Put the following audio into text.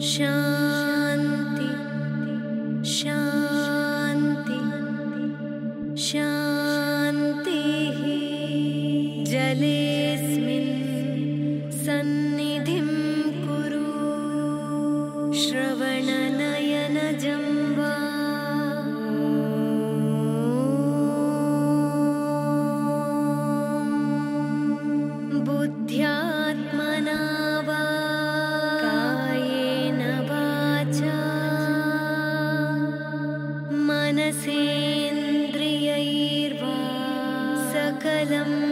想 मनसेन्द्रियैर्वा सकलम्